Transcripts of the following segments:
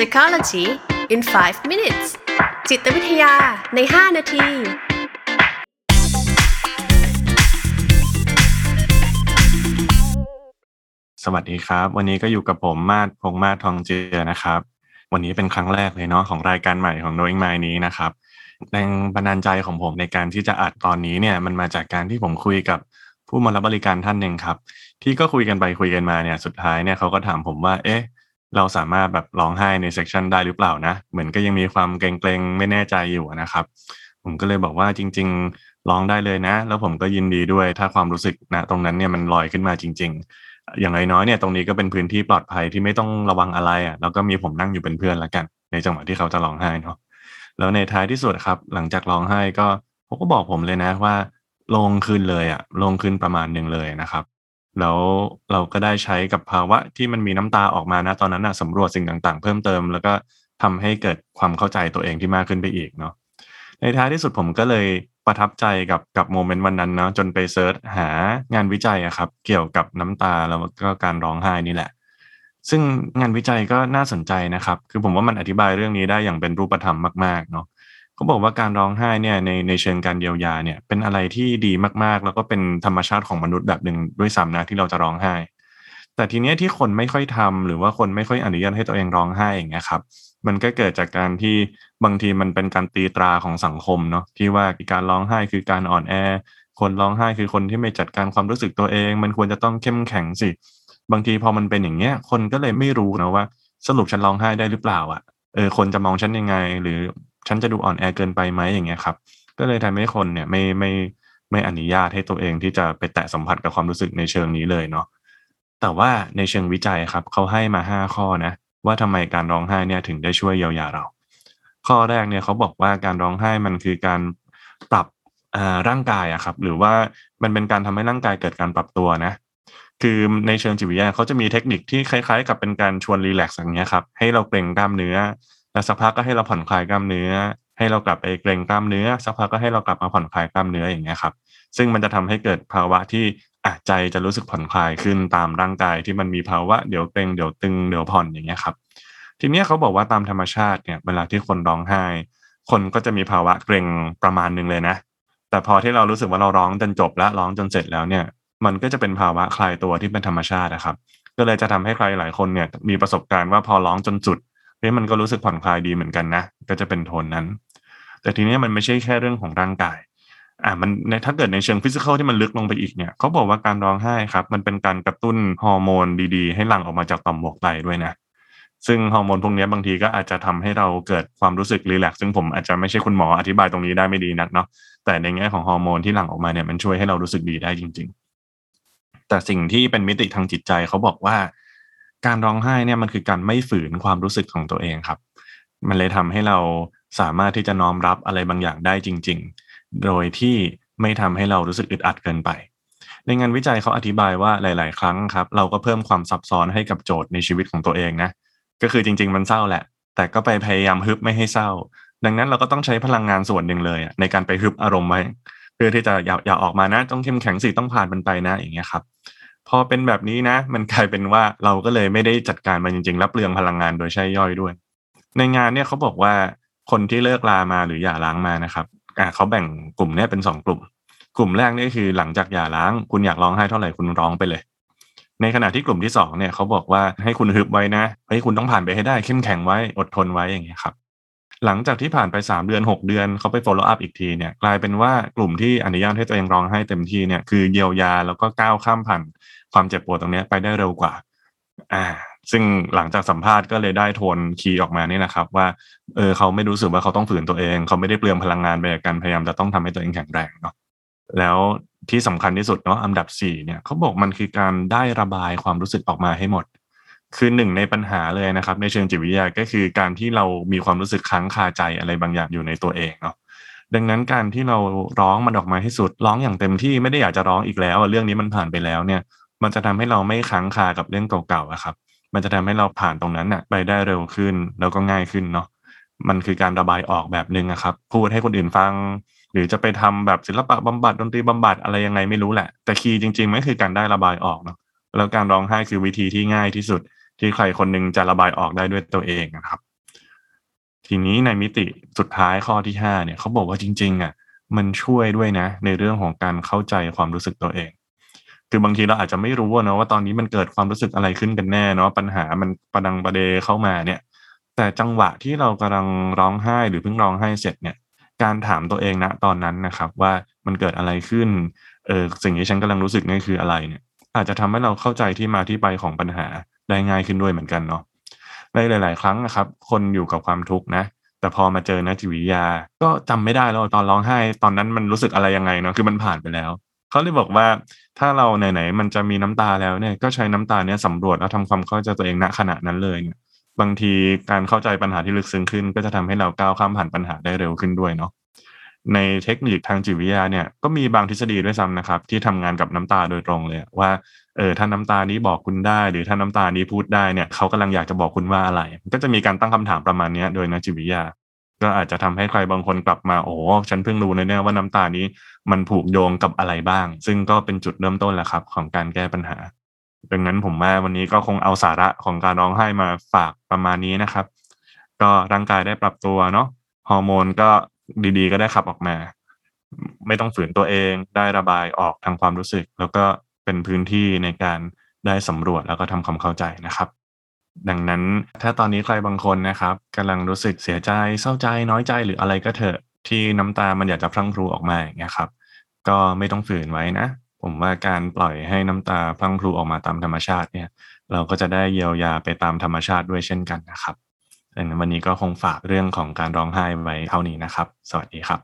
Psychology in 5 minutes จิตวิทยาใน 5 นาที สวัสดีครับ วันนี้ก็อยู่กับผมมาดพงษ์มาทองเจือนะครับ วันนี้เป็นครั้งแรกเลยเนาะของรายการใหม่ของ Knowing Mind นี้นะครับ แรงบันดาลใจของผมในการที่จะอัดตอนนี้เนี่ยมันมาจากการที่ผมคุยกับผู้มารับบริการท่านหนึ่งครับ ที่ก็คุยกันไปคุยกันมาเนี่ยสุดท้ายเนี่ยเขาก็ถามผมว่า เอ๊ะ เราสามารถแบบร้องไห้ในเซสชันได้หรือเปล่านะ เหมือนก็ยังมีความเกรงๆ ไม่แน่ใจอยู่นะครับ ผมก็เลยบอกว่าจริง ๆ ร้องได้เลยนะ แล้วผมก็ยินดีด้วยถ้าความรู้สึกนะตรงนั้นเนี่ยมันลอยขึ้นมาจริง ๆ อย่างน้อยๆเนี่ยตรงนี้ก็เป็นพื้นที่ปลอดภัยที่ไม่ต้องระวังอะไรอะแล้วก็มีผมนั่งอยู่เป็นเพื่อนล้วกัน ในจังหวะที่เขาจะร้องไห้เนาะแล้วในท้ายที่สุดครับหลังจากร้องไห้ก็เขาก็บอกผมเลยนะว่าลงขึ้นเลยอะลงขึ้นประมาณหนึ่งเลยนะครับ แล้วเราก็ได้ใช้กับภาวะที่มันมีน้ำตาออกมานะตอนนั้นนะสำรวจสิ่งต่าง ๆ เพิ่มเติม แล้วก็ทำให้เกิดความเข้าใจตัวเองที่มากขึ้นไปอีกเนาะในท้ายที่สุดผมก็เลยประทับใจกับกับโมเมนต์วันนั้นเนาะจนไปเซิร์ชหางานวิจัยอะครับ เกี่ยวกับน้ำตาแล้วก็การร้องไห้นี่แหละ ซึ่งงานวิจัยก็น่าสนใจนะครับ คือผมว่ามันอธิบายเรื่องนี้ได้อย่างเป็นรูปธรรมมากๆเนาะ เขาบอกว่าการร้องไห้เนี่ยในในเชิงการเยียวยาเนี่ย เป็นอะไรที่ดีมากๆ แล้วก็เป็นธรรมชาติของมนุษย์แบบหนึ่งด้วยซ้ำนะที่เราจะร้องไห้ แต่ทีเนี้ยที่คนไม่ค่อยทำหรือว่าคนไม่ค่อยอนุญาตให้ตัวเองร้องไห้อย่างเงี้ยครับมันก็เกิดจากการที่บางทีมันเป็นการตีตราของสังคมเนาะที่ว่าการร้องไห้คือการอ่อนแอ คนร้องไห้คือคนที่ไม่จัดการความรู้สึกตัวเอง มันควรจะต้องเข้มแข็งสิ บางทีพอมันเป็นอย่างเงี้ย คนก็เลยไม่รู้นะว่า สรุปฉันร้องไห้ได้หรือเปล่าอะเออคนจะมองฉันยังไง หรือ ฉันจะดูอ่อนแอเกินไปไหมอย่างเงี้ยครับ ก็เลยทำให้คนเนี่ยไม่ไม่ไม่อนุญาตให้ตัวเองที่จะไปแตะสัมผัสกับความรู้สึกในเชิงนี้เลยเนาะแต่ว่าในเชิงวิจัยครับเขาให้มาห้าข้อนะว่าทำไมการร้องไห้เนี่ยถึงได้ช่วยเยียวยาเรา ข้อแรกเนี่ยเขาบอกว่าการร้องไห้มันคือการปรับร่างกายอะครับ หรือว่ามันเป็นการทำให้ร่างกายเกิดการปรับตัวนะ คือในเชิงจิตวิทยาเขาจะมีเทคนิคที่คล้ายๆ กับเป็นการชวนรีแลกซ์อย่างเงี้ยครับให้เราเกร็งกล้ามเนื้อ แล้วสักพักก็ให้เราผ่อนคลายกล้ามเนื้อ ให้เรากลับไปเกร็งกล้ามเนื้อ สักพักก็ให้เรากลับมาผ่อนคลายกล้ามเนื้ออย่างเงี้ยครับ ซึ่งมันจะทำให้เกิดภาวะที่อะใจจะรู้สึกผ่อนคลายขึ้นตามร่างกายที่มันมีภาวะเดี๋ยวเกร็งเดี๋ยวตึงเดี๋ยวผ่อนอย่างเงี้ยครับ ทีเนี้ยเขาบอกว่าตามธรรมชาติเนี่ยเวลาที่คนร้องไห้ คนก็จะมีภาวะเกร็งประมาณหนึ่งเลยนะ แต่พอที่เรารู้สึกว่าเราร้องจนจบแล้วร้องจนเสร็จแล้วเนี่ย มันก็จะเป็นภาวะคลายตัวที่เป็นธรรมชาตินะครับ ก็เลยจะทำให้ใครหลายคนเนี่ยมีประสบการณ์ว่าพอร้องจนสุด เฮ้ยมันก็รู้สึกผ่อนคลายดีเหมือนกันนะ ก็จะเป็นโทนนั้น แต่ทีนี้มันไม่ใช่แค่เรื่องของร่างกาย อ่ามันในถ้าเกิดในเชิงฟิสิกอลที่มันลึกลงไปอีกเนี่ยเขาบอกว่าการร้องไห้ครับ มันเป็นการกระตุ้นฮอร์โมนดีๆ ให้หลั่งออกมาจากต่อมหมวกไตด้วยนะซึ่งฮอร์โมนพวกนี้บางทีก็อาจจะทำให้เราเกิดความรู้สึกรีแลกซ์ซึ่งผมอาจจะไม่ใช่คุณหมออธิบายตรงนี้ได้ไม่ดีนักเนาะแต่ในแง่ของฮอร์โมนที่หลั่งออกมาเนี่ยมันช่วยให้เรารู้สึกดีได้จริง ๆ แต่สิ่งที่เป็นมิติทางจิตใจเขาบอกว่า การร้องไห้เนี่ยมันคือการไม่ฝืนความรู้สึกของตัวเองครับ มันเลยทำให้เราสามารถที่จะน้อมรับอะไรบางอย่างได้จริง ๆ โดยที่ไม่ทำให้เรารู้สึกอึดอัดเกินไป ในงานวิจัยเขาอธิบายว่าหลาย ๆ ครั้งครับ เราก็เพิ่มความซับซ้อนให้กับโจทย์ในชีวิตของตัวเองนะก็คือจริง ๆ มันเศร้าแหละ แต่ก็ไปพยายามฮึบไม่ให้เศร้า ดังนั้นเราก็ต้องใช้พลังงานส่วนหนึ่งเลยในการไปฮึบอารมณ์ไว้เพื่อที่จะอย่าอย่าออกมานะต้องเข้มแข็งสิต้องผ่านมันไปนะอย่างเงี้ยครับ พอเป็นแบบนี้นะ มันกลายเป็นว่าเราก็เลยไม่ได้จัดการมันจริงๆ รับเปลืองพลังงานโดยใช้ย่อยด้วย ในงานเนี่ยเขาบอกว่าคนที่เลิกลามาหรือหย่าร้างมานะครับอ่าเขาแบ่งกลุ่มเนี้ยเป็นสองกลุ่ม กลุ่มแรกนี่คือหลังจากหย่าร้าง คุณอยากร้องไห้เท่าไหร่คุณร้องไปเลย ในขณะที่กลุ่มที่สองเนี่ยเขาบอกว่าให้คุณฮึบไว้นะเฮ้ยคุณต้องผ่านไปให้ได้เข้มแข็งไว้อดทนไว้อย่างเงี้ยครับ หลังจากที่ผ่านไปสามเดือนหกเดือนเขาไป follow up อีกทีเนี่ยกลายเป็นว่ากลุ่มที่อนุญาตให้ตัวเองร้องไห้เต็มที่เนี่ยคือเยียวยาแล้วก็ก้าวข้ามผ่านความเจ็บปวดตรงนี้ไปได้เร็วกว่าอ่าซึ่งหลังจากสัมภาษณ์ก็เลยได้โทนคีย์ออกมานี่นะครับ ว่าเออเขาไม่รู้สึกว่าเขาต้องฝืนตัวเอง เขาไม่ได้เปลืองพลังงานไปกับการพยายามจะต้องทำให้ตัวเองแข็งแรงเนาะแล้วที่สำคัญที่สุดเนาะอันดับสี่เนี่ยเขาบอกมันคือการได้ระบายความรู้สึกออกมาให้หมด คือหนึ่งในปัญหาเลยนะครับ ในเชิงจิตวิทยาก็คือการที่เรามีความรู้สึกค้างคาใจอะไรบางอย่างอยู่ในตัวเองเนาะดังนั้นการที่เราร้องมันออกมาให้สุดร้องอย่างเต็มที่ไม่ได้อยากจะร้องอีกแล้ว เรื่องนี้มันผ่านไปแล้วเนี่ย มันจะทำให้เราไม่ค้างคากับเรื่องเก่าๆครับ มันจะทำให้เราผ่านตรงนั้นน่ะไปได้เร็วขึ้นแล้วก็ง่ายขึ้นเนาะมันคือการระบายออกแบบหนึ่งอะครับ พูดให้คนอื่นฟัง หรือจะไปทำแบบศิลปะบำบัดดนตรีบำบัดอะไรยังไงไม่รู้แหละ แต่คีย์จริงๆมันคือการได้ระบายออกเนาะแล้วการร้องไห้คือวิธีที่ง่ายที่สุด ที่ใครคนหนึงจะระบายออกได้ด้วยตัวเองนะครับ ทีนี้ในมิติสุดท้ายข้อที่5เนี่ยเขาบอกว่าจริงๆอะมันช่วยด้วยนะ ในเรื่องของการเข้าใจความรู้สึกตัวเอง คือบางทีเราอาจจะไม่รู้นะว่าตอนนี้มันเกิดความรู้สึกอะไรขึ้นกันแน่เนาะปัญหามันประดังประเดเข้ามาเนี่ย แต่จังหวะที่เรากำลังร้องไห้หรือเพิ่งร้องไห้เสร็จเนี่ย การถามตัวเองนะตอนนั้นนะครับ ว่ามันเกิดอะไรขึ้นเออสิ่งที่ฉันกำลังรู้สึกนี่คืออะไรเนี่ย อาจจะทำให้เราเข้าใจที่มาที่ไปของปัญหา ได้ง่ายขึ้นด้วยเหมือนกันเนาะในหลาย ๆ ครั้งนะครับ คนอยู่กับความทุกข์นะ แต่พอมาเจอนักจิตวิทยา ก็จำไม่ได้แล้วตอนร้องไห้ ตอนนั้นมันรู้สึกอะไรยังไงเนาะคือมันผ่านไปแล้วเขาเลยบอกว่าถ้าเราไหน ๆ มันจะมีน้ำตาแล้วเนี่ยก็ใช้น้ำตาเนี่ยสำรวจแล้วทำความเข้าใจตัวเองณขณะนั้นเลยเนี่ยบางทีการเข้าใจปัญหาที่ลึกซึ้งขึ้น ก็จะทำให้เราก้าวข้ามผ่านปัญหาได้เร็วขึ้นด้วยเนาะ ในเทคนิคทางจิตวิทยาเนี่ยก็มีบางทฤษฎีด้วยซ้ำนะครับ ที่ทำงานกับน้ำตาโดยตรงเลยว่าเออถ้าน้ำตานี้บอกคุณได้ หรือถ้าน้ำตานี้พูดได้เนี่ยเขากำลังอยากจะบอกคุณว่าอะไร ก็จะมีการตั้งคำถามประมาณนี้โดยนักจิตวิทยา ก็อาจจะทำให้ใครบางคนกลับมาโอ้ฉันเพิ่งรู้เลยเนี่ยว่าน้ำตานี้มันผูกโยงกับอะไรบ้าง ซึ่งก็เป็นจุดเริ่มต้นแหละครับ ของการแก้ปัญหาดังนั้นผมว่าวันนี้ก็คงเอาสาระของการร้องไห้มาฝากประมาณนี้นะครับ ก็ร่างกายได้ปรับตัวเนาะฮอร์โมนก็ ดีๆ ก็ได้ขับออกมา ไม่ต้องฝืนตัวเองได้ระบายออกทางความรู้สึก แล้วก็เป็นพื้นที่ในการได้สำรวจแล้วก็ทำความเข้าใจนะครับ ดังนั้นถ้าตอนนี้ใครบางคนนะครับกำลังรู้สึกเสียใจเศร้าใจน้อยใจหรืออะไรก็เถอะที่น้ำตามันอยากจะพรั่งพรูออกมาอย่างเงี้ยครับก็ไม่ต้องฝืนไว้นะ ผมว่าการปล่อยให้น้ำตาพรั่งพรูออกมาตามธรรมชาติเนี่ย เราก็จะได้เยียวยาไปตามธรรมชาติด้วยเช่นกันนะครับ ดังนั้นวันนี้ก็คงฝากเรื่องของการร้องไห้ไว้เท่านี้นะครับ สวัสดีครับ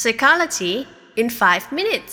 Psychology in 5 minutes